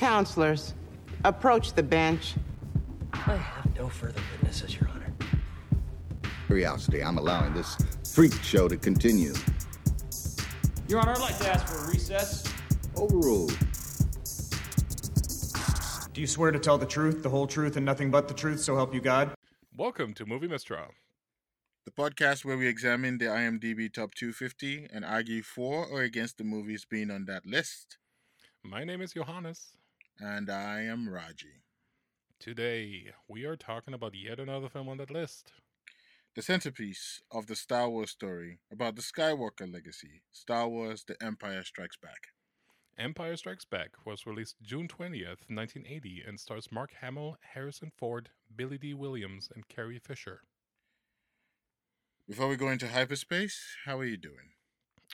Counselors, approach the bench. I have no further witnesses, Your Honor. Curiosity, I'm allowing this freak show to continue. Your Honor, I'd like to ask for a recess. Overruled. Do you swear to tell the truth, the whole truth, and nothing but the truth, so help you God? Welcome to Movie Mistrial. The podcast where we examine the IMDb Top 250 and argue for or against the movies being on that list. My name is Johannes. And I am Raji. Today, we are talking about yet another film on that list. The centerpiece of the Star Wars story about the Skywalker legacy Star Wars The Empire Strikes Back. Empire Strikes Back was released June 20th, 1980, and stars Mark Hamill, Harrison Ford, Billy Dee Williams, and Carrie Fisher. Before we go into hyperspace, how are you doing?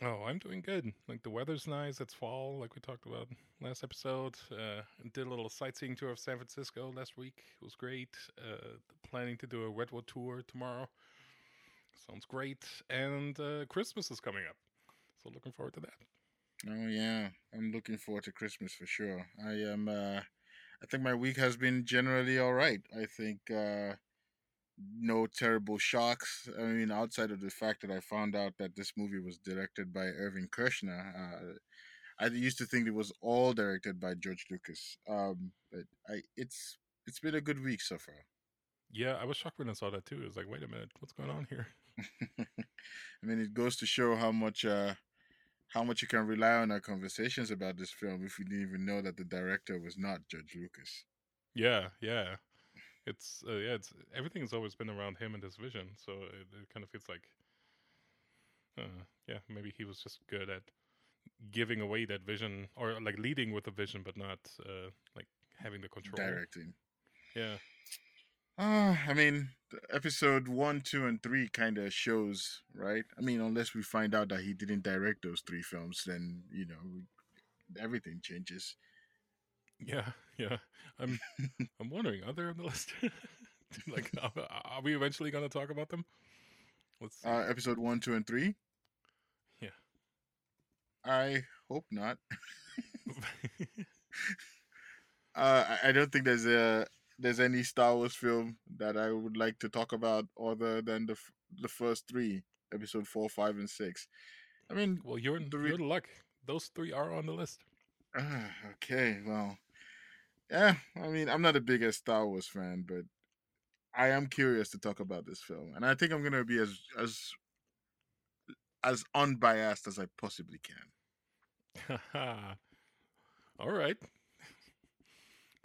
Oh, I'm doing good. Like the weather's nice. It's fall, like we talked about last episode. Uh, did a little sightseeing tour of San Francisco last week. It was great. Uh, planning to do a redwood tour tomorrow. Sounds great. And uh, Christmas is coming up, so looking forward to that. Oh yeah, I'm looking forward to Christmas for sure. I am. Uh, I think my week has been generally all right. I think uh, no terrible shocks. I mean, outside of the fact that I found out that this movie was directed by Irvin Kershner. Uh, I used to think it was all directed by George Lucas. Um, but I, it's it's been a good week so far. Yeah, I was shocked when I saw that too. It was like, wait a minute, what's going on here? I mean, it goes to show how much uh, how much you can rely on our conversations about this film if we didn't even know that the director was not George Lucas. Yeah, yeah. It's uh, yeah, it's everything has always been around him and his vision, so it, it kind of feels like, uh, yeah, maybe he was just good at giving away that vision or like leading with the vision, but not uh, like having the control. Directing. Yeah. Uh, I mean, episode one, two, and three kind of shows, right? I mean, unless we find out that he didn't direct those three films, then you know, everything changes. Yeah, yeah. I'm I'm wondering, are they on the list? like, are, are, we eventually going to talk about them? Let's. Uh, episode one, two, and three. Yeah. I hope not. uh, I don't think there's a there's any Star Wars film that I would like to talk about other than the the first three, episode four, five, and six. I mean, well, you're in, re- you're luck. Those three are on the list. Uh, okay, well, yeah. I mean, I'm not the biggest Star Wars fan, but I am curious to talk about this film, and I think I'm gonna be as as as unbiased as I possibly can. All right.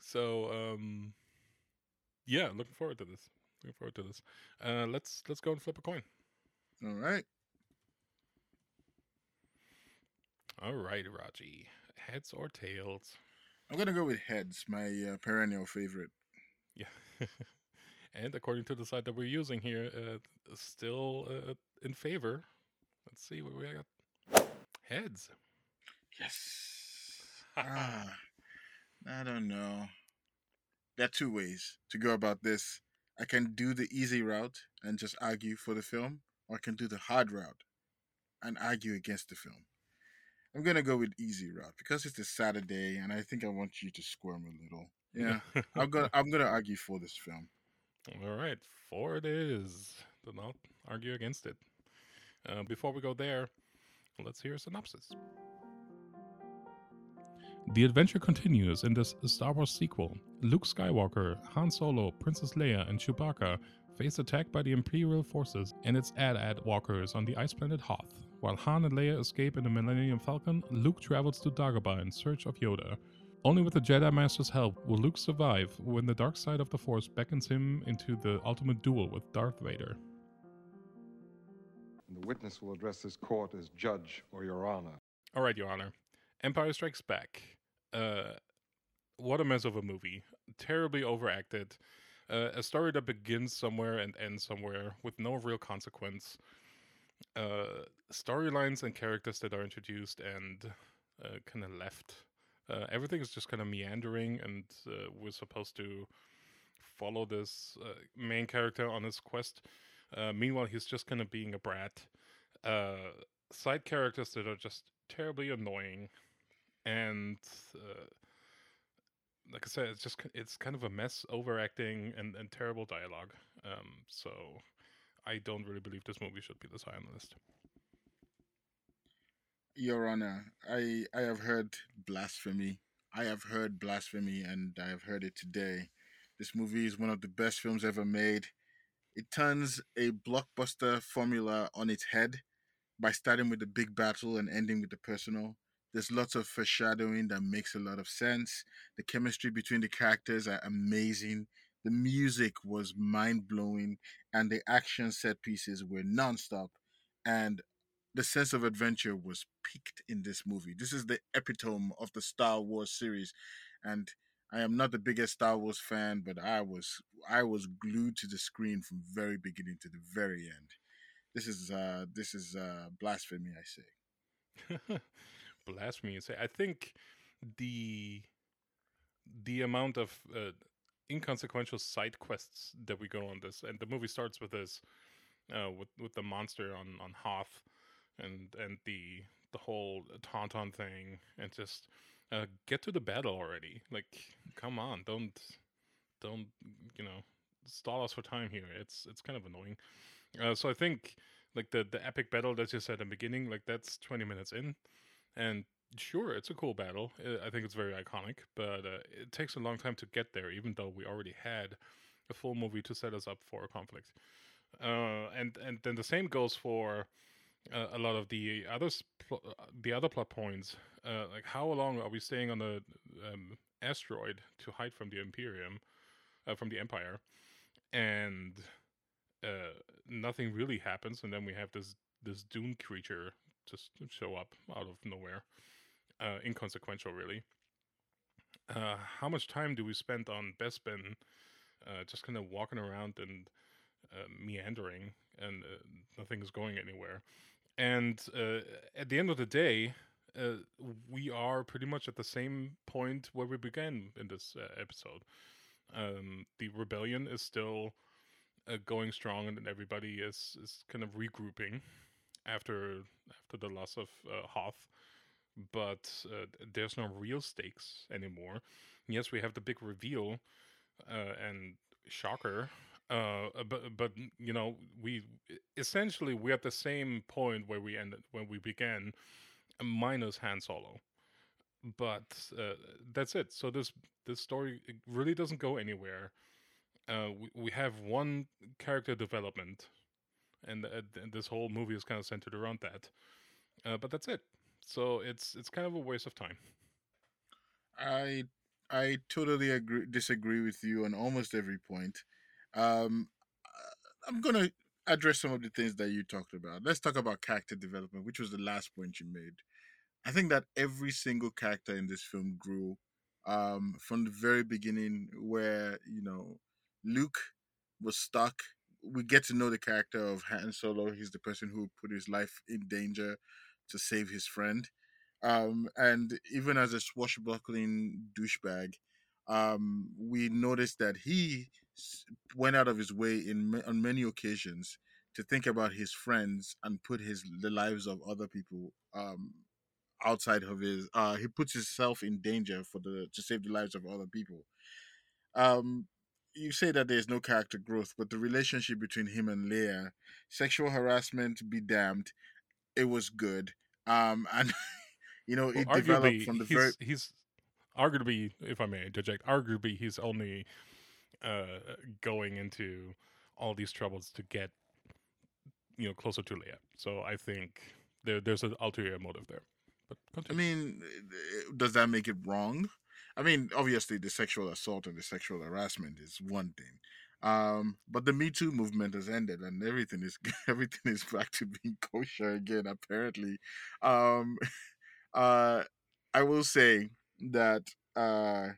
So, um, yeah, looking forward to this. Looking forward to this. Uh, let's let's go and flip a coin. All right. All right, Raji. Heads or tails? I'm gonna go with heads, my uh, perennial favorite. Yeah. and according to the site that we're using here, uh, still uh, in favor. Let's see what we got. Heads. Yes. ah, I don't know there are two ways to go about this. I can do the easy route and just argue for the film, or I can do the hard route and argue against the film. I'm gonna go with easy route because it's a Saturday, and I think I want you to squirm a little. Yeah, I'm gonna I'm gonna argue for this film. All right, for it is. Do not argue against it. Uh, before we go there, let's hear a synopsis. The adventure continues in this Star Wars sequel. Luke Skywalker, Han Solo, Princess Leia, and Chewbacca face attack by the Imperial forces and its AT-AT walkers on the ice planet Hoth. While Han and Leia escape in the Millennium Falcon, Luke travels to Dagobah in search of Yoda. Only with the Jedi Master's help will Luke survive when the dark side of the Force beckons him into the ultimate duel with Darth Vader. The witness will address this court as Judge or Your Honor. All right, Your Honor. Empire Strikes Back. Uh, what a mess of a movie. Terribly overacted. Uh, a story that begins somewhere and ends somewhere with no real consequence. Uh, storylines and characters that are introduced and uh, kind of left. Uh, everything is just kind of meandering, and uh, we're supposed to follow this uh, main character on his quest. Uh, meanwhile, he's just kind of being a brat. Uh, side characters that are just terribly annoying and uh, like I said, it's just it's kind of a mess, overacting, and, and terrible dialogue. Um, so I don't really believe this movie should be this high on the list. Your Honor, I I have heard blasphemy. I have heard blasphemy, and I have heard it today. This movie is one of the best films ever made. It turns a blockbuster formula on its head by starting with the big battle and ending with the personal. There's lots of foreshadowing that makes a lot of sense. The chemistry between the characters are amazing. The music was mind blowing, and the action set pieces were nonstop. And the sense of adventure was peaked in this movie. This is the epitome of the Star Wars series, and I am not the biggest Star Wars fan, but I was I was glued to the screen from very beginning to the very end. This is uh this is uh blasphemy, I say. blasphemy. Say, I think the the amount of uh, inconsequential side quests that we go on this, and the movie starts with this, uh, with with the monster on on Hoth, and and the the whole tauntaun thing, and just uh, get to the battle already. Like, come on, don't don't you know stall us for time here. It's it's kind of annoying. Uh, so I think like the the epic battle that you said in the beginning, like that's twenty minutes in, and sure, it's a cool battle. I think it's very iconic, but uh, it takes a long time to get there, even though we already had a full movie to set us up for a conflict. Uh, and and then the same goes for uh, a lot of the other pl- uh, the other plot points. Uh, like how long are we staying on the um, asteroid to hide from the Imperium, uh, from the Empire, and nothing really happens, and then we have this this Dune creature just show up out of nowhere. Uh, inconsequential, really. Uh, how much time do we spend on Bespin uh, just kind of walking around and uh, meandering and uh, nothing is going anywhere? And uh, at the end of the day, we are pretty much at the same point where we began in this episode. Um, the rebellion is still going strong, and everybody is, is kind of regrouping after after the loss of Hoth, but uh, there's no real stakes anymore. Yes, we have the big reveal uh, and shocker, uh, but but you know we essentially we're at the same point where we ended when we began, minus Han Solo. But uh, that's it. So this this story really doesn't go anywhere. Uh, we, we have one character development and, uh, and this whole movie is kind of centered around that. Uh, but that's it. So it's it's kind of a waste of time. I I totally agree disagree with you on almost every point. Um, I'm gonna address some of the things that you talked about. Let's talk about character development, which was the last point you made. I think that every single character in this film grew um, from the very beginning, where you know Luke was stuck we get to know the character of Han Solo. He's the person who put his life in danger to save his friend. Um, and even as a swashbuckling douchebag, um, we noticed that he went out of his way in on many occasions to think about his friends and put his the lives of other people um, outside of his. Uh, he puts himself in danger for the to save the lives of other people. Um, you say that there's no character growth, but the relationship between him and Leia, sexual harassment, be damned, it was good. Um, and you know, it well, developed from the he's, very. He's arguably, if I may interject, arguably he's only uh, going into all these troubles to get you know closer to Leia. So I think there, there's an ulterior motive there. But continue. I mean, does that make it wrong? I mean, obviously, the sexual assault and the sexual harassment is one thing, um, but the Me Too movement has ended, and everything is everything is back to being kosher again. Apparently, um, uh, I will say that uh,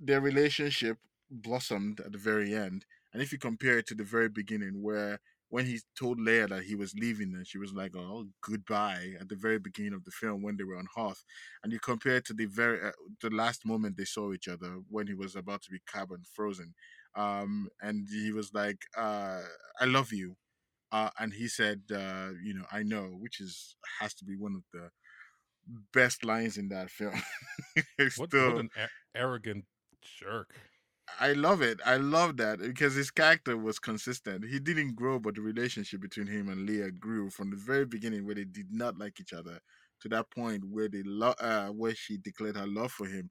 their relationship blossomed at the very end, and if you compare it to the very beginning, where when he told Leia that he was leaving, and she was like, "Oh, goodbye," at the very beginning of the film when they were on Hoth, and you compare it to the very uh, the last moment they saw each other when he was about to be carbon frozen, um, and he was like, uh, "I love you," uh, and he said, uh, "You know, I know," which is has to be one of the best lines in that film. What, still, what an a- arrogant jerk. I love it. I love that because his character was consistent. He didn't grow, but the relationship between him and Leia grew from the very beginning, where they did not like each other, to that point where they lo- uh, where she declared her love for him.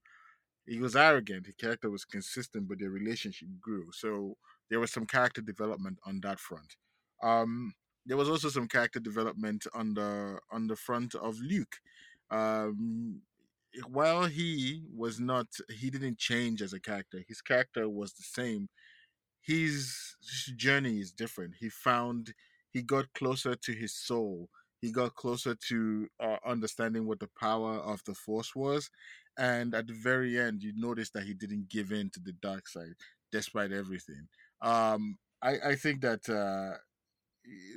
He was arrogant. His character was consistent, but their relationship grew. So there was some character development on that front. Um, there was also some character development on the on the front of Luke. Um, while he was not, he didn't change as a character. His character was the same. His, journey is different. He found he got closer to his soul. He got closer to uh, understanding what the power of the Force was, and at the very end, you notice that he didn't give in to the dark side despite everything. Um, I, I think that uh,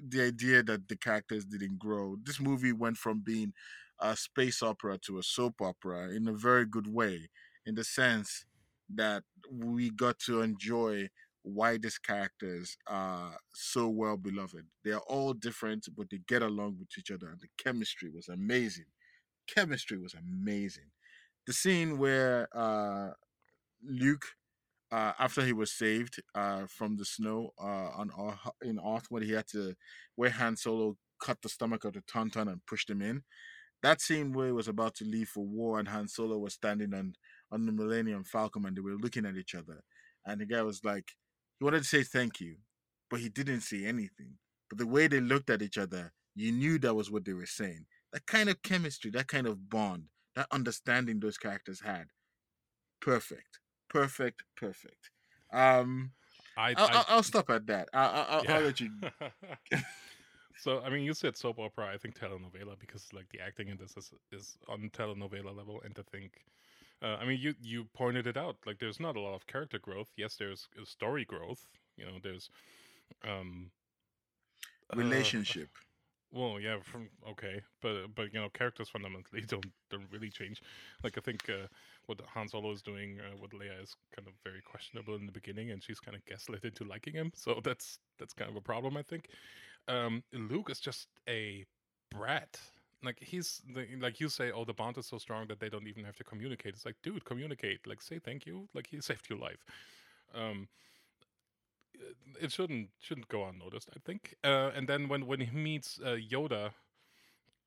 the idea that the characters didn't grow. This movie went from being a space opera to a soap opera in a very good way, in the sense that we got to enjoy why these characters are so well beloved. They are all different, but they get along with each other, and the chemistry was amazing. Chemistry was amazing. The scene where uh, Luke uh, after he was saved uh, from the snow uh, on in Hoth, where he had to, where Han Solo cut the stomach of the Tauntaun and pushed him in. That scene where he was about to leave for war and Han Solo was standing on on the Millennium Falcon and they were looking at each other, and the guy was like, he wanted to say thank you, but he didn't say anything. But the way they looked at each other, you knew that was what they were saying. That kind of chemistry, that kind of bond, that understanding those characters had, perfect perfect, perfect. Um, I, I'll, I- I'll, I'll stop at that. I, I, I'll, I'll Yeah. let you. so I mean, you said soap opera. I think telenovela because like the acting in this is is on telenovela level, and I think. Uh, I mean, you you pointed it out. Like, there's not a lot of character growth. Yes, there's uh, story growth. You know, there's um uh, Relationship. Well, yeah, from okay, but but you know, characters fundamentally don't don't really change. Like I think uh, what Han Solo is doing uh, with Leia is kind of very questionable in the beginning, and she's kind of gaslit into liking him. So that's that's kind of a problem, I think. Um, Luke is just a brat. Like he's the, like you say, oh, the bond is so strong that they don't even have to communicate. It's like, dude, communicate. Like, say thank you. Like he saved your life. Um, it shouldn't shouldn't go unnoticed, I think. Uh, and then when when he meets uh, Yoda,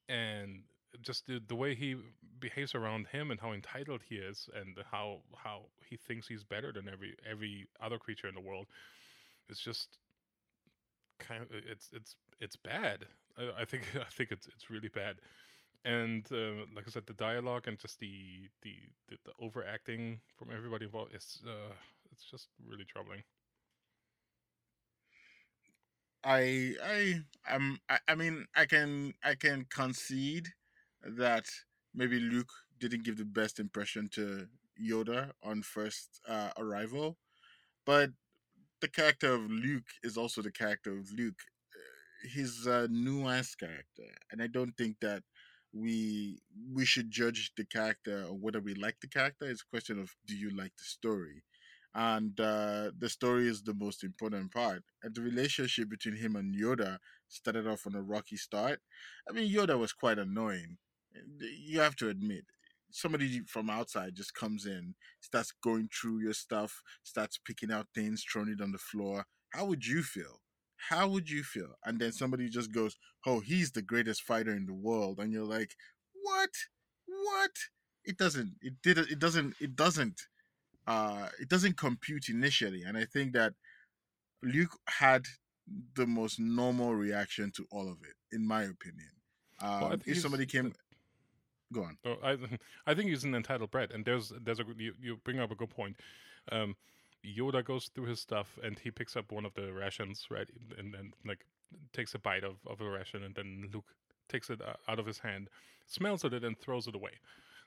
and just the, the way he behaves around him and how entitled he is, and how how he thinks he's better than every every other creature in the world, it's just kind of it's it's it's bad. I, I think I think it's it's really bad. And uh, like I said, the dialogue and just the the the, the overacting from everybody involved is uh, it's just really troubling. I I I'm I, I mean I can I can concede that maybe Luke didn't give the best impression to Yoda on first uh, arrival, but the character of Luke is also the character of Luke. Uh, He's a nuanced character, and I don't think that we we should judge the character or whether we like the character. It's a question of do you like the story, and uh, the story is the most important part. And the relationship between him and Yoda started off on a rocky start. I mean, Yoda was quite annoying. You have to admit. Somebody from outside just comes in, starts going through your stuff, starts picking out things, throwing it on the floor. How would you feel? How would you feel? And then somebody just goes, "Oh, he's the greatest fighter in the world," and you're like, "What? What?" It doesn't. It did. It doesn't. It doesn't. Uh, it doesn't compute initially, and I think that Luke had the most normal reaction to all of it, in my opinion. Um, think if somebody came, go on. Oh, I I think he's an entitled brat, and there's there's a good- you, you bring up a good point. Um, Yoda goes through his stuff and he picks up one of the rations, right, and then like takes a bite of of a ration, and then Luke takes it uh, out of his hand, smells at it, and throws it away.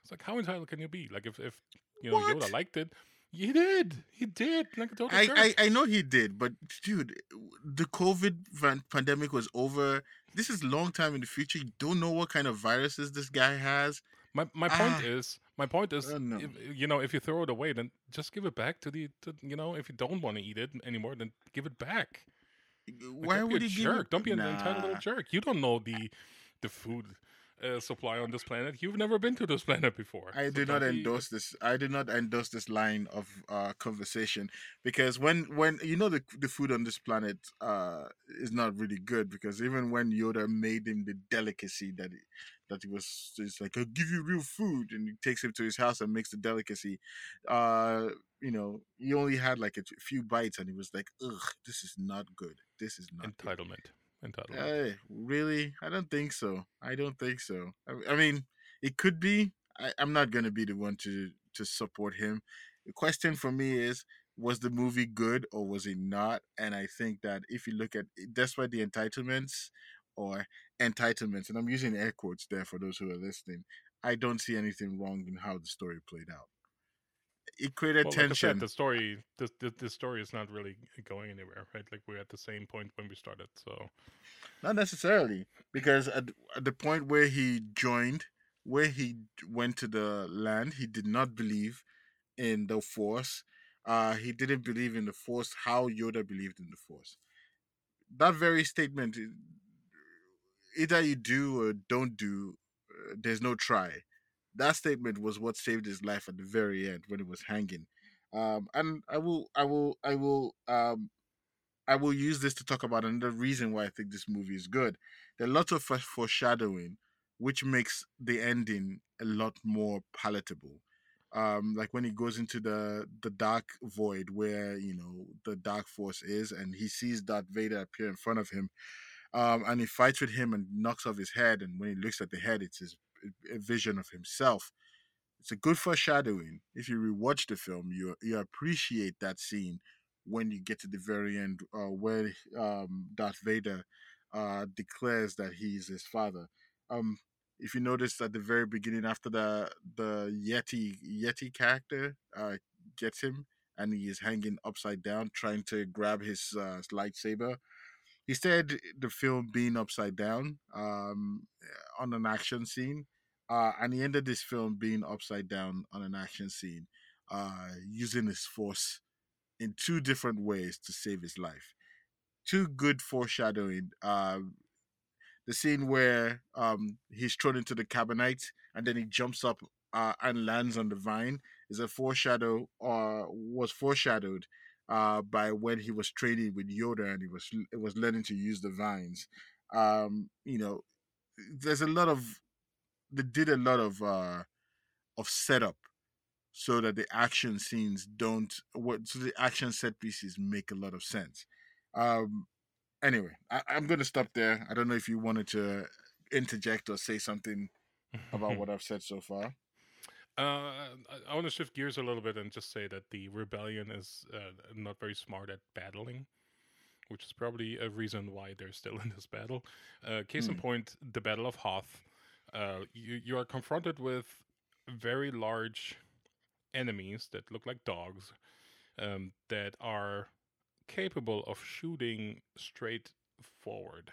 It's like how entitled can you be? Like if if you know What? Yoda liked it, he did, he did, like I. I, I know he did, but dude, the COVID van- pandemic was over. This is long time in the future. You don't know what kind of viruses this guy has. My my point Ah. is my point is Uh, no. if, you know if you throw it away then just give it back to the to, you know if you don't want to eat it anymore then give it back. Like, Why don't would be he jerk? it- Don't be an entitled little jerk. You don't know the the food uh, supply on this planet. You've never been to this planet before. I So do not don't be- endorse this. I do not endorse this line of uh, conversation because when when you know the the food on this planet uh, is not really good because even when Yoda made him the delicacy that he, that he was, it's like I'll give you real food and he takes him to his house and makes the delicacy. Uh, you know, he only had like a few bites and he was like, "Ugh, this is not good. This is not good." Entitlement. Hey, uh, really? I don't think so. I don't think so. I, I mean, it could be. I, I'm not going to be the one to to support him. The question for me is: Was the movie good or was it not? And I think that if you look at, despite the entitlements or entitlements, and I'm using air quotes there for those who are listening, I don't see anything wrong in how the story played out. It created Well, like tension. said, the story, the, the the story is not really going anywhere, right? Like we're at the same point when we started. So Not necessarily, because at, at the point where he joined, where he went to the land, he did not believe in the Force. Uh, he didn't believe in the Force how Yoda believed in the Force. That very statement, either you do or don't do, uh, there's no try. That statement was what saved his life at the very end when he was hanging. Um, and I will, I will, I will, um, I will use this to talk about another reason why I think this movie is good. There are lots of foreshadowing, which makes the ending a lot more palatable. Um, like when he goes into the the dark void where you know the dark force is, and he sees Darth Vader appear in front of him, um, and he fights with him and knocks off his head. And when he looks at the head, it's his a vision of himself. It's a good foreshadowing. If you rewatch the film, you you appreciate that scene when you get to the very end, uh, where um, Darth Vader uh, declares that he is his father. Um, if you notice at the very beginning, after the the Yeti Yeti character uh, gets him, and he is hanging upside down trying to grab his uh, lightsaber. He said the film being upside down um, on an action scene, uh, and he ended this film being upside down on an action scene, uh, using his force in two different ways to save his life. Two good foreshadowing. Um, the scene where um, he's thrown into the carbonite and then he jumps up uh, and lands on the vine is a foreshadow or was foreshadowed uh, by when he was training with Yoda and he was it was learning to use the vines. Um, you know, there's a lot of they did a lot of uh, of setup so that the action scenes don't what so the action set pieces make a lot of sense. Um, anyway, I, I'm going to stop there. I don't know if you wanted to interject or say something about what I've said so far. Uh, I, I want to shift gears a little bit and just say that the rebellion is uh, not very smart at battling, which is probably a reason why they're still in this battle. Uh, case in Hmm. point, the Battle of Hoth. Uh, you you are confronted with very large enemies that look like dogs, um, that are capable of shooting straight forward,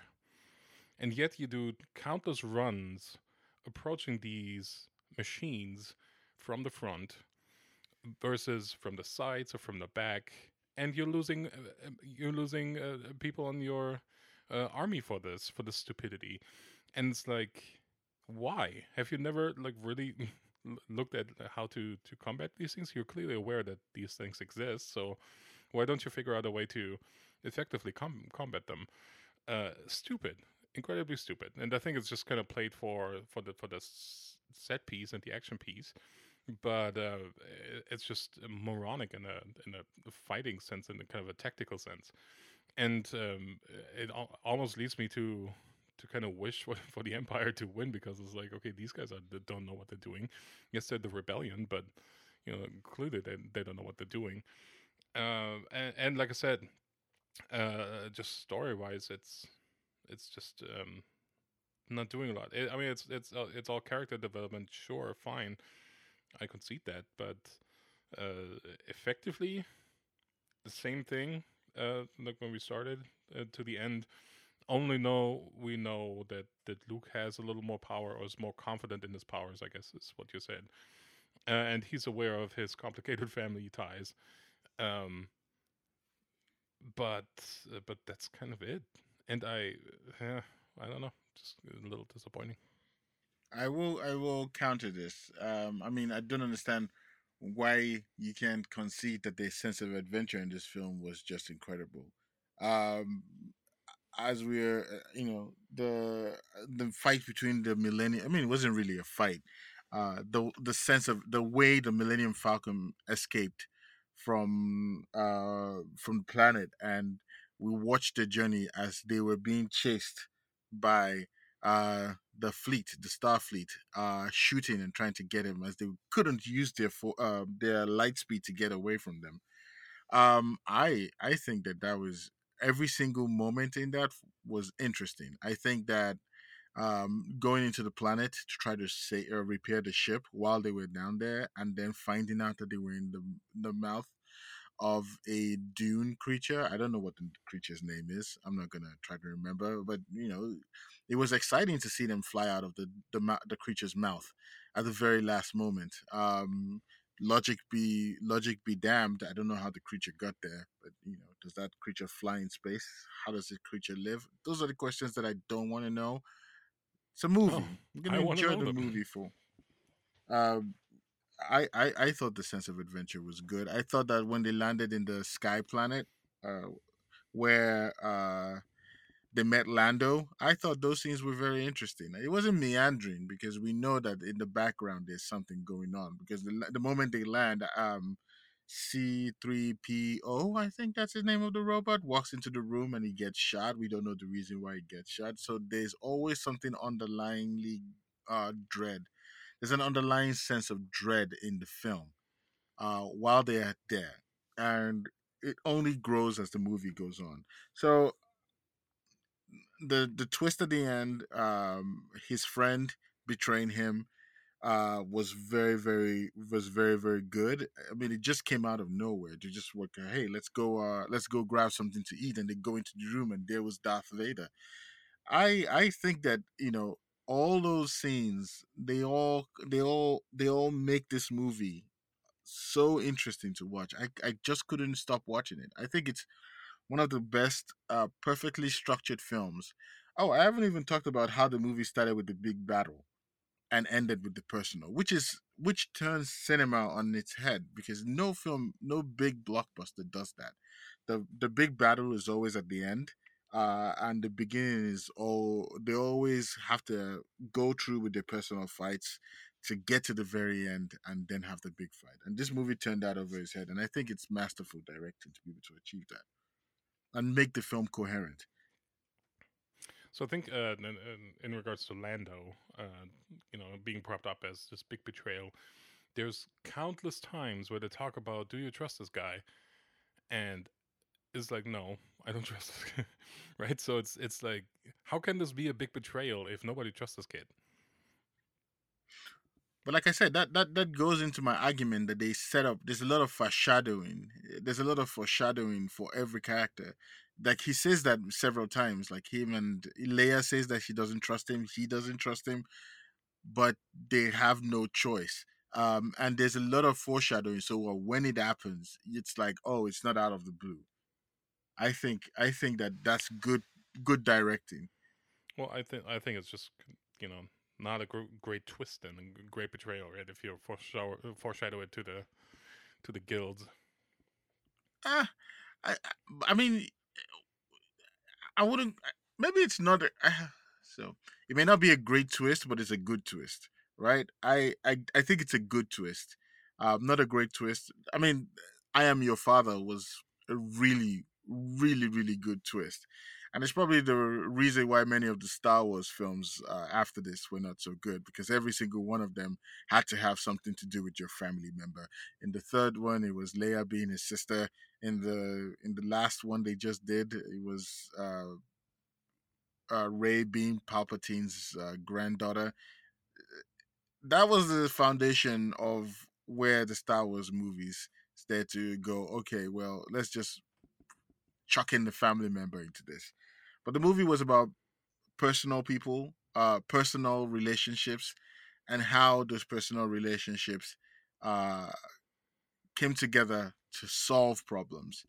and yet you do countless runs approaching these machines from the front versus from the sides or from the back and you're losing uh, uh, you're losing uh, people on your uh, army for this for this stupidity. And it's like why? Have you never like really looked at how to to combat these things? You're clearly aware that these things exist so why don't you figure out a way to effectively com- combat them? Uh stupid. Incredibly stupid. And i think it's just kind of played for for the for the set piece and the action piece but uh, it's just moronic in a in a fighting sense in a kind of a tactical sense. And um, it al- almost leads me to to kind of wish for, for the empire to win because it's like okay these guys are, don't know what they're doing. Yes they're the rebellion but you know clearly they, they don't know what they're doing. Uh, and, and like i said uh, just story wise it's it's just um, not doing a lot. I I mean, it's it's uh, it's all character development, sure, fine, I concede that, but uh, effectively, the same thing. Uh, like when we started uh, to the end, only know we know that that Luke has a little more power or is more confident in his powers. I guess is what you said, uh, and he's aware of his complicated family ties. Um, but uh, but that's kind of it. And I, uh, I don't know, just a little disappointing. I will I will counter this. Um, I mean, I don't understand why you can't concede that the sense of adventure in this film was just incredible. Um, as we're, uh, you know, the the fight between the Millennium. I mean, it wasn't really a fight. Uh, the the sense of the way the Millennium Falcon escaped from uh from the planet, and we watched the journey as they were being chased by uh the fleet, the Starfleet, uh shooting and trying to get him as they couldn't use their fo- uh, their light speed to get away from them. Um, I I think that that was every single moment in that was interesting. I think that um, going into the planet to try to say or repair the ship while they were down there, and then finding out that they were in the the mouth of a dune creature. I don't know what the creature's name is. I'm not gonna try to remember, but you know, it was exciting to see them fly out of the the, the creature's mouth at the very last moment. Um, logic be logic be damned. I don't know how the creature got there, but you know, does that creature fly in space? How does the creature live? Those are the questions that I don't want to know. It's a movie. Oh, I'm gonna I enjoy the them. movie for. Um, I, I I thought the sense of adventure was good. I thought that when they landed in the sky planet, uh, where uh they met Lando, I thought those scenes were very interesting. It wasn't meandering because we know that in the background there's something going on. Because the the moment they land, um, C3PO, I think that's the name of the robot, walks into the room and he gets shot. We don't know the reason why he gets shot. So there's always something underlyingly uh dread there's an underlying sense of dread in the film uh, while they are there, and it only grows as the movie goes on. So the the twist at the end, um, his friend betraying him, uh, was very very was very very good. I mean, it just came out of nowhere. They just were, hey, let's go, uh, let's go grab something to eat, and they go into the room, and there was Darth Vader. I I think that you know all those scenes they all they all they all make this movie so interesting to watch. I I just couldn't stop watching it. I think it's one of the best uh perfectly structured films. Oh, I haven't even talked about how the movie started with the big battle and ended with the personal, which is which turns cinema on its head because no film, no big blockbuster does that. The the big battle is always at the end, uh, and the beginning is all they always have to go through with their personal fights to get to the very end and then have the big fight. And this movie turned that over his head, and I think it's masterful directing to be able to achieve that and make the film coherent. So I think uh, in, in, regards to Lando, uh, you know, being propped up as this big betrayal, there's countless times where they talk about, "Do you trust this guy?" And it's like, no, I don't trust this guy. right? So it's it's like, how can this be a big betrayal if nobody trusts this kid? But like I said, that that that goes into my argument that they set up. There's a lot of foreshadowing. There's a lot of foreshadowing for every character. Like he says that several times. Like him and Leia says that she doesn't trust him. He doesn't trust him, but they have no choice. Um, and there's a lot of foreshadowing. So when it happens, it's like, oh, it's not out of the blue. I think I think that that's good good directing. Well, I think I think it's just you know not a gr- great twist and a great betrayal, right? If you foreshadow foreshadow it to the to the guilds. Ah, I, I- I mean, I wouldn't. Maybe it's not. a- ah, So it may not be a great twist, but it's a good twist, right? I I, I think it's a good twist. Um, not a great twist. I mean, I am your father was a really, really, really good twist, and it's probably the reason why many of the Star Wars films uh, after this were not so good because every single one of them had to have something to do with your family member. In the third one, it was Leia being his sister. In the in the last one they just did, it was uh, uh, Rey being Palpatine's uh, granddaughter. That was the foundation of where the Star Wars movies started to go. Okay, well, let's just chuck in the family member into this. But the movie was about personal people, uh, personal relationships, and how those personal relationships uh, came together to solve problems.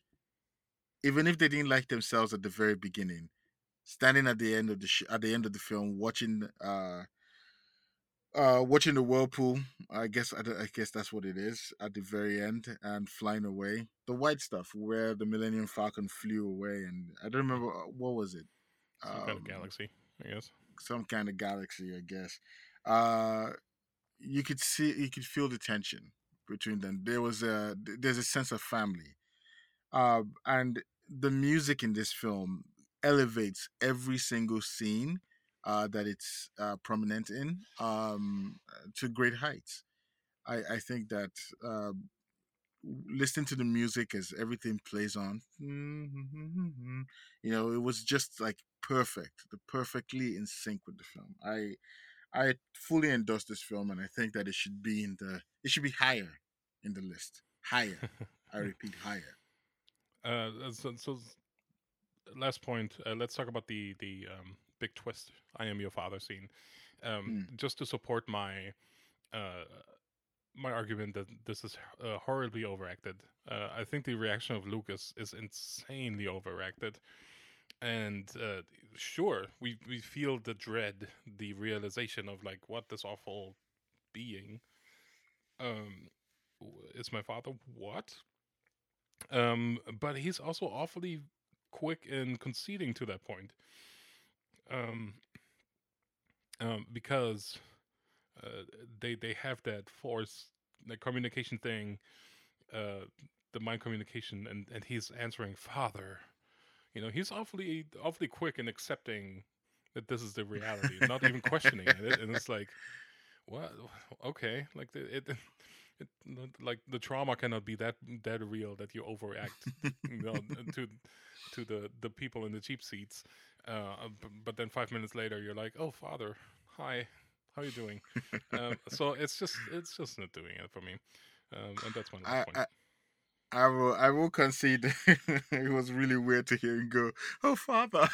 Even if they didn't like themselves at the very beginning, standing at the end of the sh- at the end of the film, watching uh, uh, watching the whirlpool. I guess I, I guess that's what it is at the very end, and flying away. The white stuff where the Millennium Falcon flew away, and I don't remember uh, what was it. Some kind of Um, galaxy, I guess. some kind of galaxy, I guess. Uh, you could see, you could feel the tension between them. There was a, there's a sense of family, uh, and the music in this film elevates every single scene uh, that it's uh, prominent in um, to great heights. I, I think that uh, listening to the music as everything plays on, you know, it was just like perfect, the perfectly in sync with the film. I I fully endorse this film, and I think that it should be in the it should be higher in the list. Higher, I repeat, higher. Uh, so, so last point. Uh, let's talk about the the um, big twist. I am your father scene. Um, Just to support my uh, my argument that this is uh, horribly overacted. Uh, I think the reaction of Lucas is insanely overacted. And uh, sure, we we feel the dread, the realization of like what this awful being um is my father. What? Um, but he's also awfully quick in conceding to that point. Um, um, because uh, they they have that force, the communication thing, uh, the mind communication, and and he's answering father. You know, he's awfully awfully quick in accepting that this is the reality, not even questioning it, and it's like, what? Okay, like the, it. It, like the trauma cannot be that that real that you overact you know, to to the the people in the cheap seats uh, but then five minutes later you're like oh father hi how are you doing um, so it's just it's just not doing it for me um, and that's my last I, point I I will I will concede it was really weird to hear him go, Oh father.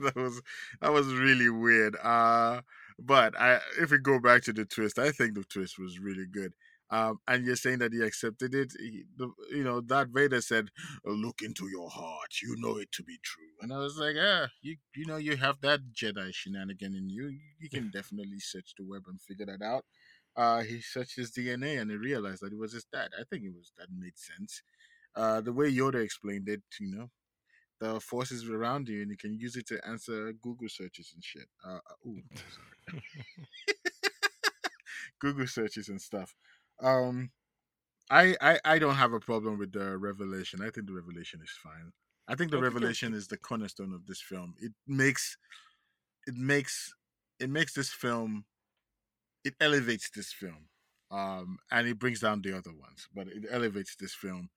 that was that was really weird. Uh but I if we go back to the twist, I think the twist was really good. Um, and you're saying that he accepted it. He, the, you know, Darth Vader said, "Look into your heart. You know it to be true." And I was like, "Yeah, you you know you have that Jedi shenanigan in you. You can definitely search the web and figure that out." uh, he searched his DNA and he realized that it was his dad. I think it was that made sense. Uh, the way Yoda explained it, you know, the force is around you and you can use it to answer Google searches and shit. Uh, uh, ooh. Google searches and stuff. Um, I, I I don't have a problem with the revelation. I think the revelation is fine. I think the I revelation is the cornerstone of this film. It makes it makes it makes this film it elevates this film um and it brings down the other ones but it elevates this film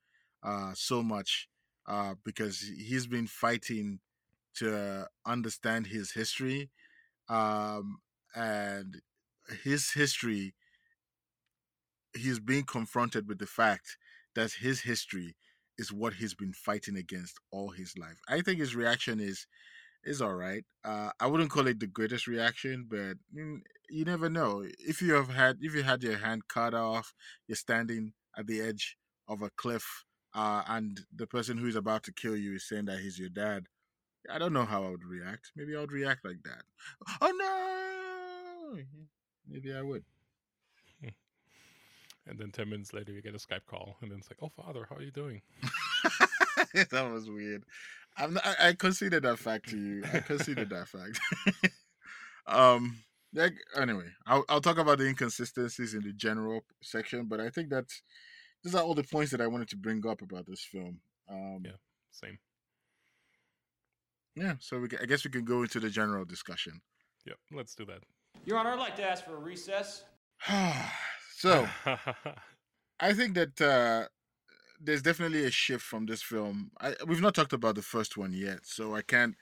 uh so much uh because he's been fighting to understand his history um and his history he's being confronted with the fact that his history is what he's been fighting against all his life i think his reaction is is all right. Uh, I wouldn't call it the greatest reaction, but mm, you never know. If you have had, if you had your hand cut off, you're standing at the edge of a cliff, uh, and the person who is about to kill you is saying that he's your dad. I don't know how I would react. Maybe I would react like that. Oh no! Maybe I would. And then 10 minutes later you get a skype call and then it's like oh father how are you doing that was weird. I'm not, I, I conceded that fact to you. I conceded that fact. um. Like, anyway, I'll I'll talk about the inconsistencies in the general section, but I think that these are all the points that I wanted to bring up about this film. Um, yeah same yeah. So we, ca- I guess we can go into the general discussion. yep let's do that Your Honor, I'd like to ask for a recess. so I think that uh, there's definitely a shift from this film. I, we've not talked about the first one yet, so I can't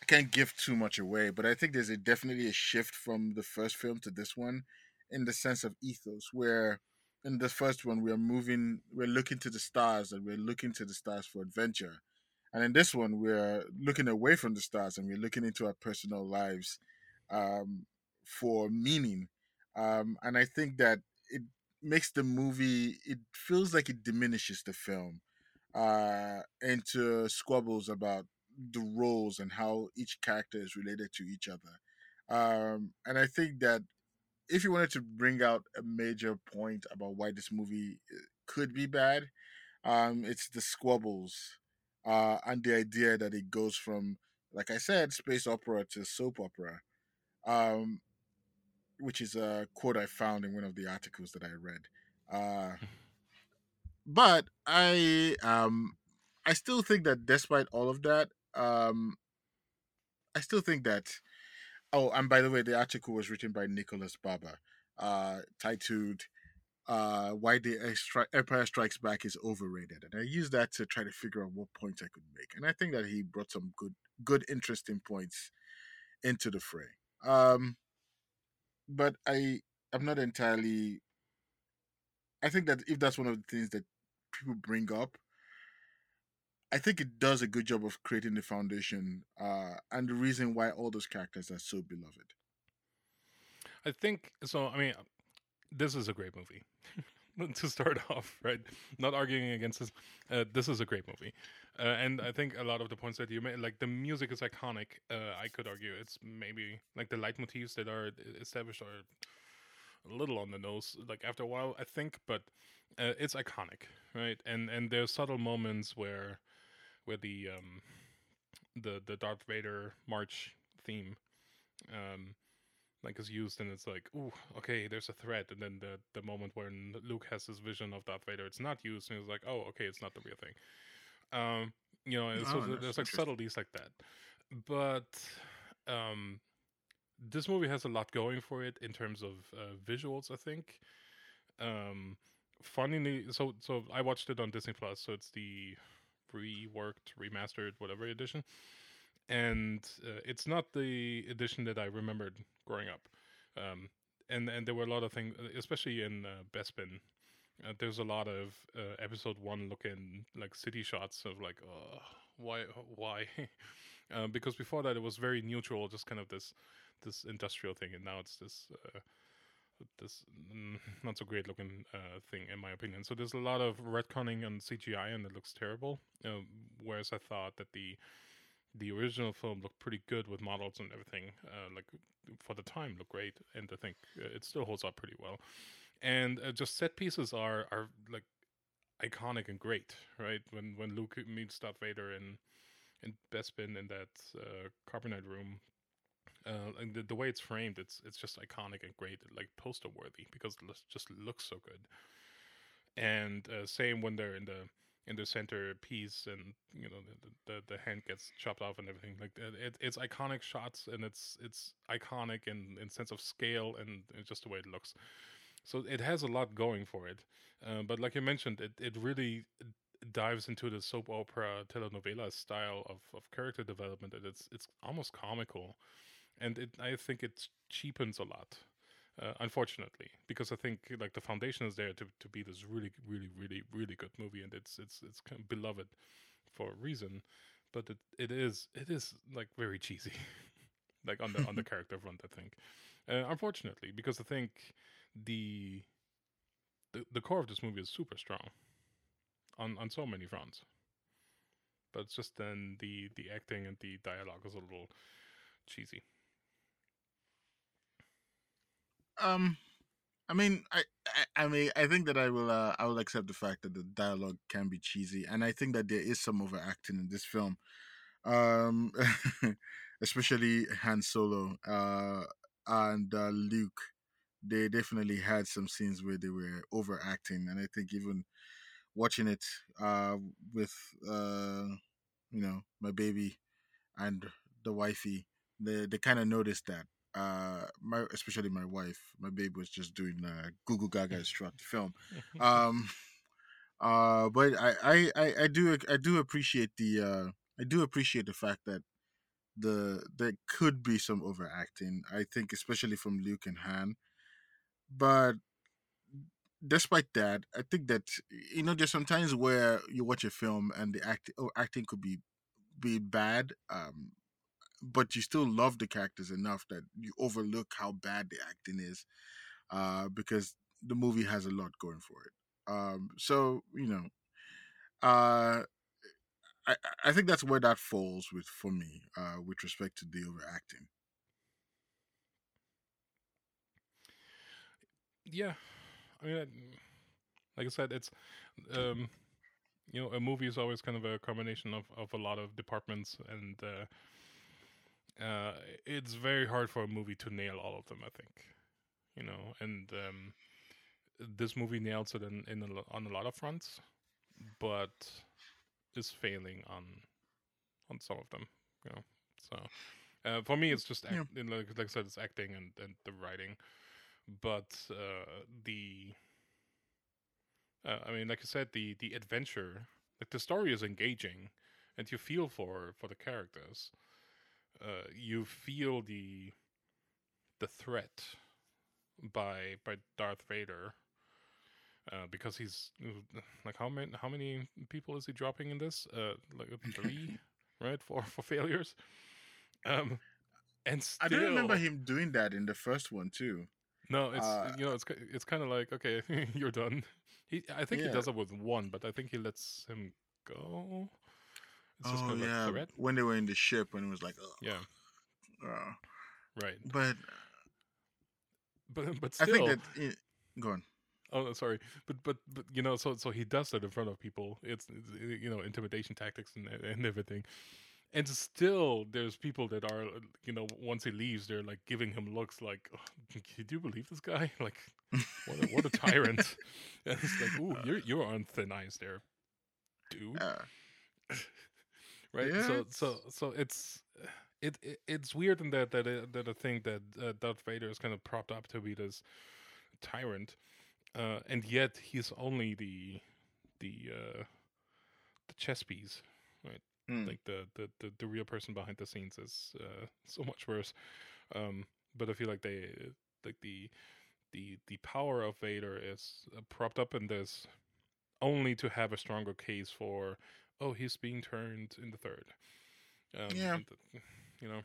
I can't give too much away. But I think there's a definitely a shift from the first film to this one, in the sense of ethos, where in the first one we're moving, we're looking to the stars, and we're looking to the stars for adventure, and in this one we're looking away from the stars and we're looking into our personal lives um, for meaning. Um, and I think that it makes the movie it feels like it diminishes the film uh into squabbles about the roles and how each character is related to each other. Um and i think that if you wanted to bring out a major point about why this movie uh, could be bad, um, it's the squabbles uh, and the idea that it goes from, like I said, space opera to soap opera, um, which is a quote I found in one of the articles that I read. Uh, but I um, I still think that despite all of that, um, I still think that. Oh, and by the way, the article was written by Nicholas Barber, uh, titled uh, "Why the Empire Strikes Back is Overrated," and I used that to try to figure out what points I could make, and I think that he brought some good, good, interesting points into the fray. Um, but I, I'm not entirely. I think that if that's one of the things that people bring up, I think it does a good job of creating the foundation uh, and the reason why all those characters are so beloved. I think so. I mean, this is a great movie to start off, right? Not arguing against this. Uh, this is a great movie, uh, and I think a lot of the points that you made, like the music is iconic. Uh, I could argue it's maybe like the leitmotifs that are established are a little on the nose, like after a while, I think, but uh, it's iconic, right? And and there's subtle moments where where the um, the the Darth Vader march theme um, like is used and it's like, ooh, okay, there's a threat, and then the the moment when Luke has his vision of Darth Vader, it's not used, and he's like, oh, okay, it's not the real thing. Um, you know, oh, so there's like subtleties like that, but um, this movie has a lot going for it in terms of uh, visuals. I think. Um, funnily, so so I watched it on Disney Plus, so it's the reworked, remastered, whatever edition. And uh, it's not the edition that I remembered growing up. Um, and and there were a lot of things, especially in uh, Bespin. Uh, there's a lot of uh, episode one looking like city shots of like, uh, why, why? uh, because before that it was very neutral, just kind of this this industrial thing, and now it's this uh, this not so great looking uh, thing in my opinion. So there's a lot of retconning on CGI and it looks terrible. Uh, whereas I thought that the the original film looked pretty good with models and everything. Uh, like for the time, looked great, and I think uh, it still holds up pretty well. And uh, just set pieces are are like iconic and great, right? When when Luke meets Darth Vader in in Bespin in that uh, carbonite room uh, and the, the way it's framed, it's it's just iconic and great, like poster worthy because it just looks so good. And uh, same when they're in the in the center piece, and you know the, the, the hand gets chopped off and everything. Like it, it's iconic shots, and it's it's iconic in in sense of scale and just the way it looks. So it has a lot going for it. Uh, but like you mentioned, it it really dives into the soap opera telenovela style of, of character development and it's it's almost comical and it, I think it cheapens a lot. Uh, unfortunately, because I think like the foundation is there to, to be this really, really, really, really good movie, and it's it's it's kind of beloved for a reason, but it, it is it is like very cheesy, like on the on the character front. I think, uh, unfortunately, because I think the, the the core of this movie is super strong, on on so many fronts, but it's just then the the acting and the dialogue is a little cheesy. Um, I mean, I, I, I mean, I think that I will, uh, I will accept the fact that the dialogue can be cheesy, and I think that there is some overacting in this film, um, especially Han Solo, uh, and uh, Luke. They definitely had some scenes where they were overacting, and I think even watching it, uh, with, uh, you know, my baby and the wifey, they they kind of noticed that uh my especially my wife my babe was just doing uh google gaga throughout the film. Um uh but I, I i do i do appreciate the uh i do appreciate the fact that the there could be some overacting i think especially from luke and han but despite that i think that you know there's sometimes where you watch a film and the act oh, acting could be be bad um but you still love the characters enough that you overlook how bad the acting is uh, because the movie has a lot going for it. Um, so you know, uh, I I think that's where that falls with for me uh, with respect to the overacting. yeah, I mean, like I said, it's um, you know, a movie is always kind of a combination of of a lot of departments, and uh, uh, it's very hard for a movie to nail all of them. I think, you know, and um, this movie nails it in, in a, on a lot of fronts, but is failing on on some of them. You know, so uh, for me, it's just act, Yeah. like, like I said, it's acting and, and the writing, but uh, the uh, I mean, like I said, the the adventure, like the story is engaging, and you feel for for the characters. Uh, you feel the the threat by by Darth Vader. Uh, because he's like how many how many people is he dropping in this? Uh, like three, right? For for failures. Um, and still, I don't remember him doing that in the first one too. no, it's Uh, you know it's it's kind of like okay, you're done. He I think he does it with one, but I think he lets him go. It's just oh kind of yeah, threat. when they were in the ship, when it was like, oh, Yeah, uh, right. but But but I think that it, go on. oh sorry, but but but you know, so so he does that in front of people. It's, it's uh, you know intimidation tactics and and everything. And still, there's people that are, uh, you know, once he leaves, they're like giving him looks like, oh, "Do you believe this guy? Like, what a, what a tyrant!" and it's like, "Ooh, you're you're on thin ice there, dude." Uh, right Yeah, so so so it's it, it it's weird in that that uh, that I think that uh, Darth Vader is kind of propped up to be this tyrant, uh, and yet he's only the the uh, the chess piece, right? Hmm. Like the, the the the real person behind the scenes is uh, so much worse. Um, but I feel like they like the the the power of Vader is uh, propped up in this only to have a stronger case for oh he's being turned in the third. Um, Yeah. the- you know.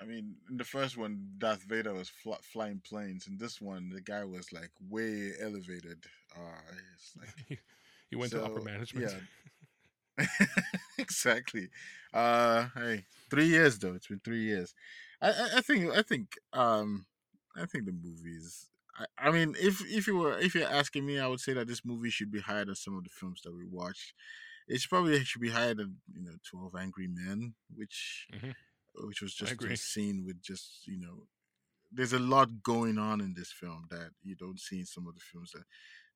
I mean, in the first one, Darth Vader was fl- flying planes. In this one, the guy was like way elevated. Uh, it's like he, went to upper management. yeah. exactly. Uh, hey, three years though. It's been three years. I, I, I think. I think. Um, I think the movies. I, I mean, if if you were if you're asking me, I would say that this movie should be higher than some of the films that we watched. It's probably should be higher than you know Twelve Angry Men, which Mhm. which was just a scene with just you know. There's a lot going on in this film that you don't see in some of the films that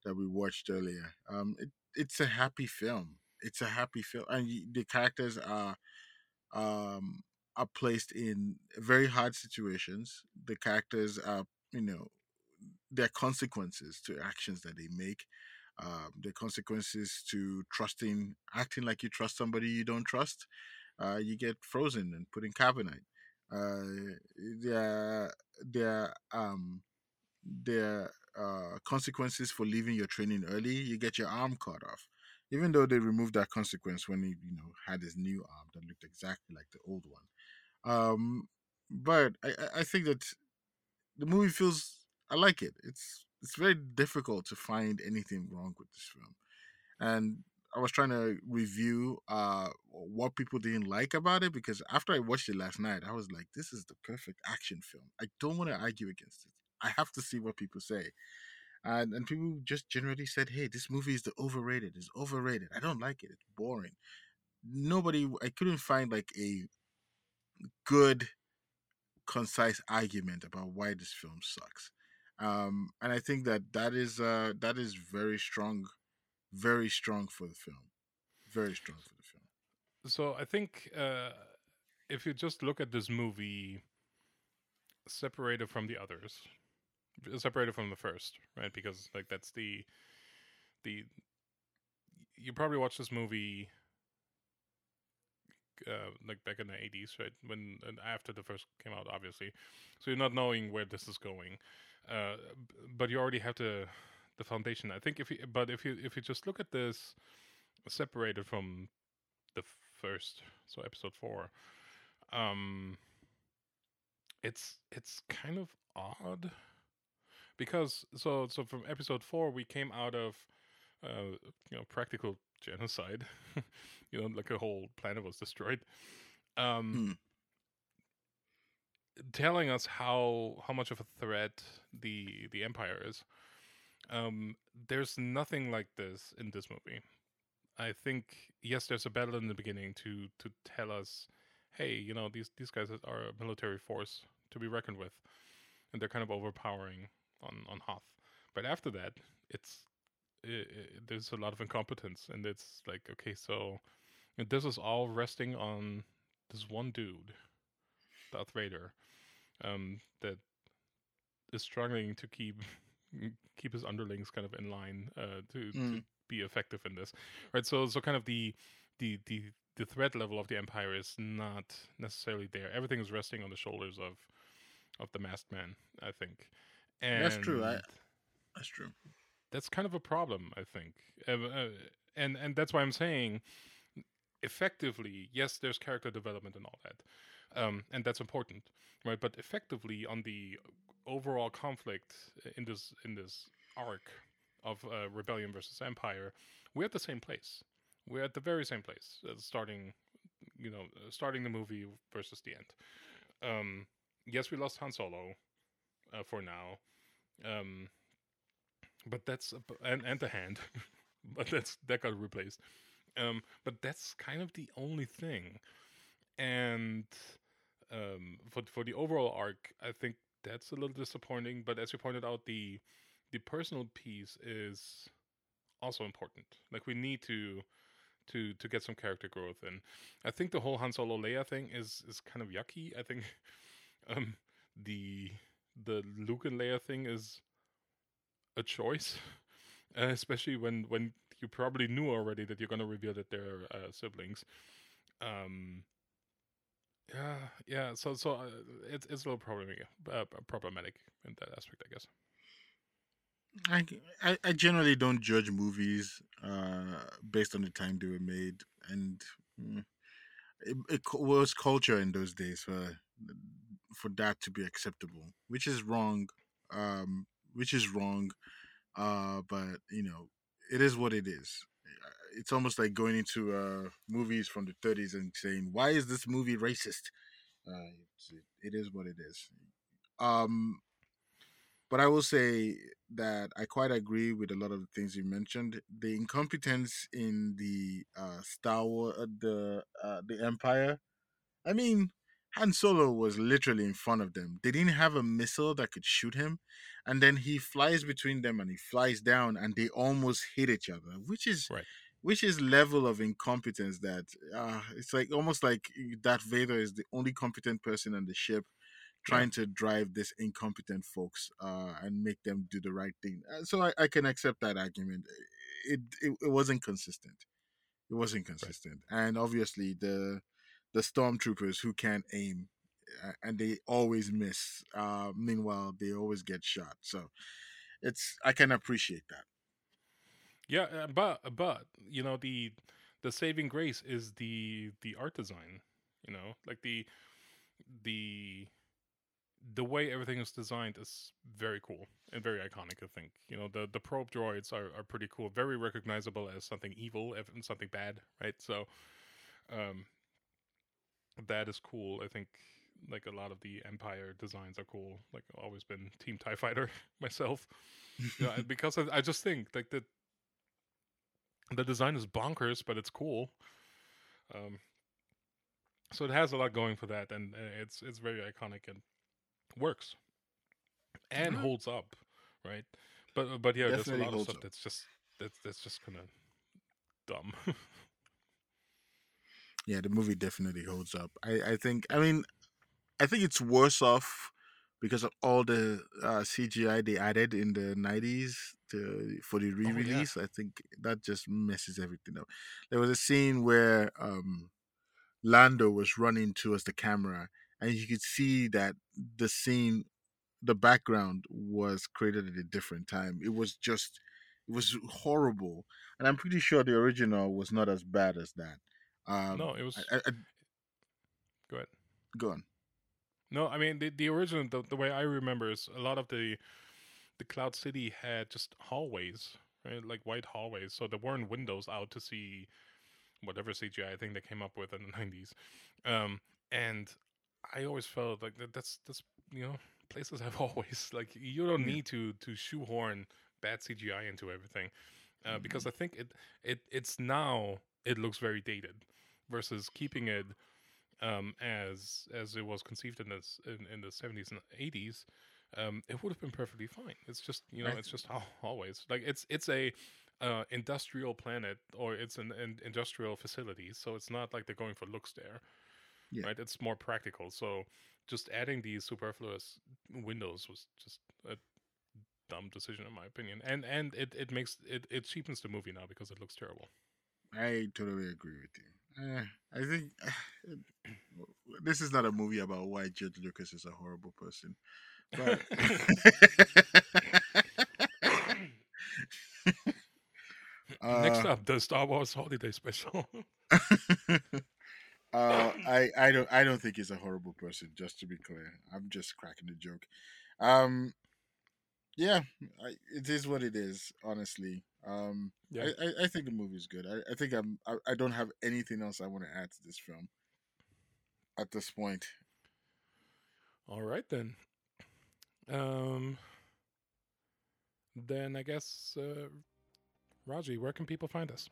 that we watched earlier. Um, it, it's a happy film. It's a happy film, and the characters are um are placed in very hard situations. The characters are, you know, there are consequences to actions that they make. Um, the consequences to trusting, acting like you trust somebody you don't trust. Uh, you get frozen and put in carbonite. Uh, there, there, um, there are consequences for leaving your training early. You get your arm cut off, even though they removed that consequence when he, you know, had his new arm that looked exactly like the old one. Um, but I- I think that the movie feels. I like it. It's it's very difficult to find anything wrong with this film, and I was trying to review uh what people didn't like about it because after I watched it last night, I was like, this is the perfect action film. I don't want to argue against it. I have to see what people say. And and people just generally said, "Hey, this movie is the overrated. It's overrated. I don't like it. It's boring." Nobody I couldn't find like a good concise argument about why this film sucks. Um and I think that that is uh that is very strong very strong for the film. Very strong for the film. So I think uh, if you just look at this movie separated from the others, separated from the first, right? Because like that's the the you probably watched this movie uh, like back in the 80s right when after the first came out obviously so you're not knowing where this is going uh, but you already have the the foundation. I think if you but if you if you just look at this separated from the first so episode 4 um it's it's kind of odd because so so from episode 4 we came out of uh you know practical genocide. You know like a whole planet was destroyed. Um telling us how how much of a threat the the empire is. Um, there's nothing like this in this movie. I think yes, there's a battle in the beginning to to tell us, hey, you know these these guys are a military force to be reckoned with, and they're kind of overpowering on on Hoth. But after that, it's i i there's a lot of incompetence, and it's like okay, so this is all resting on this one dude, Darth Vader, um, that is struggling to keep keep his underlings kind of in line uh, to, to Mm. be effective in this, right? So so kind of the the the the threat level of the empire is not necessarily there. Everything is resting on the shoulders of of the masked man, I think. And That's true. I, that's true. that's kind of a problem, I think. Uh, and and that's why I'm saying effectively, yes, there's character development and all that, um, and that's important, right? But effectively, on the overall conflict in this in this arc of uh, rebellion versus empire, we're at the same place. We're at the very same place, uh, starting, you know, uh, starting the movie versus the end. Um, yes, we lost Han Solo uh, for now, um, but that's and and the hand, but that's that got replaced. Um, but that's kind of the only thing, and um, for for the overall arc, I think that's a little disappointing. But as you pointed out, the the personal piece is also important. Like we need to to to get some character growth, and I think the whole Han Solo Leia thing is is kind of yucky. I think um, the the Luke and Leia thing is a choice, uh, especially when when you probably knew already that you're going to reveal that they're uh, siblings. Um, yeah, yeah. So so uh, it's it's a little problematic, uh, problematic in that aspect, I guess. I, I, I generally don't judge movies uh, based on the time they were made, and mm, it, it was culture in those days for for that to be acceptable, which is wrong, um, which is wrong. Uh, but you know, it is what it is. It's almost like going into uh, movies from the 30s and saying, "Why is this movie racist?" Uh, it is what it is. Um, but I will say that I quite agree with a lot of the things you mentioned. The incompetence in the uh, Star Wars, uh, the uh, the Empire. I mean, Han Solo was literally in front of them. They didn't have a missile that could shoot him, and then he flies between them and he flies down, and they almost hit each other, which is Right. Which is level of incompetence that uh, it's like almost like Darth Vader is the only competent person on the ship trying to drive this incompetent folks uh, and make them do the right thing. Uh, So I, I can accept that argument. It, it it wasn't consistent. It wasn't consistent, and obviously the the stormtroopers who can't aim uh, and they always miss. Uh, meanwhile, they always get shot. So it's I can appreciate that. Yeah, uh, but but you know the the saving grace is the the art design. You know, like the the the way everything is designed is very cool and very iconic. I think you know the the probe droids are, are pretty cool, very recognizable as something evil, if something bad, right? So, um, that is cool. I think like a lot of the Empire designs are cool. Like I've always been Team Tie Fighter myself, you know, because I, I just think like the the design is bonkers, but it's cool. Um, so it has a lot going for that, and it's it's very iconic and works and mm-hmm. holds up, right? But but yeah, Definitely there's a lot of stuff up. that's just that's that's just kind of dumb. yeah, the movie definitely holds up. I, I think, I mean, I think it's worse off because of all the uh, CGI they added in the 90s for the re-release. Oh, yeah. I think that just messes everything up. There was a scene where um, Lando was running towards the camera, and you could see that the scene, the background was created at a different time. It was just, it was horrible, and I'm pretty sure the original was not as bad as that. Um, no, it was. I, I... go ahead. Go on. No, I mean the the original the, the way I remember is a lot of the the Cloud City had just hallways, right? Like white hallways. So there weren't windows out to see whatever CGI I think they came up with in the nineties. Um and I always felt like that, that's that's you know places have always like you don't need to to shoehorn bad CGI into everything uh, because I think it it it's now it looks very dated versus keeping it um, as as it was conceived in this in, in the seventies and eighties. Um, it would have been perfectly fine. It's just you know, Right. it's just al- always like it's it's a uh, industrial planet or it's an, an industrial facility, so it's not like they're going for looks there, Yeah. right? It's more practical. So just adding these superfluous windows was just a dumb decision in my opinion, and and it it makes it it cheapens the movie now because it looks terrible. I totally agree with you. Eh, I think this is not a movie about why George Lucas is a horrible person. Next Uh, up, the Star Wars Holiday Special. uh, I I don't I don't think he's a horrible person. Just to be clear, I'm just cracking the joke. Um, yeah, I, it is what it is. Honestly, um, Yeah. I, I I think the movie's good. I, I think I'm I, I don't have anything else I want to add to this film at this point. All right then. Um. Then I guess, uh, Raji, where can people find us?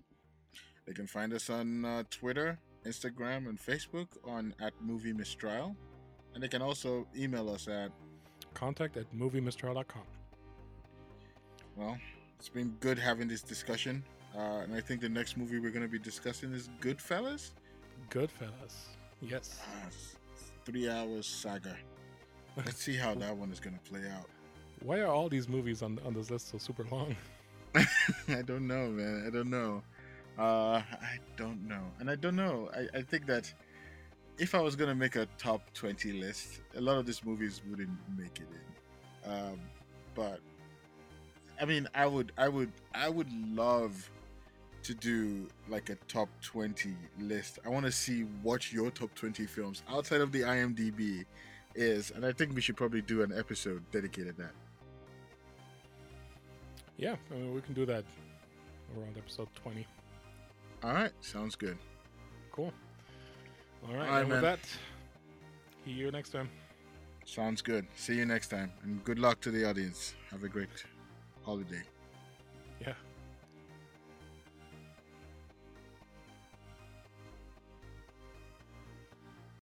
They can find us on uh, Twitter, Instagram, and Facebook on at Movie Mistrial, and they can also email us at Contact at moviemistrial.com. Well, it's been good having this discussion. Uh, and I think the next movie we're going to be discussing is Goodfellas. Goodfellas. Yes. Uh, three hours saga. Let's see how that one is going to play out. Why are all these movies on on this list so super long? I don't know, man. I don't know. Uh, I don't know. And I don't know. I, I think that if I was going to make a top 20 list, a lot of these movies wouldn't make it in. Um, but I mean, I would, I would, I would love to do like a top 20 list. I want to see what your top 20 films outside of the IMDb is. And I think we should probably do an episode dedicated to that. Yeah, I mean, we can do that around episode 20. All right. Sounds good. Cool. All right, All right, and with that, see you next time. Sounds good. See you next time. And good luck to the audience. Have a great holiday.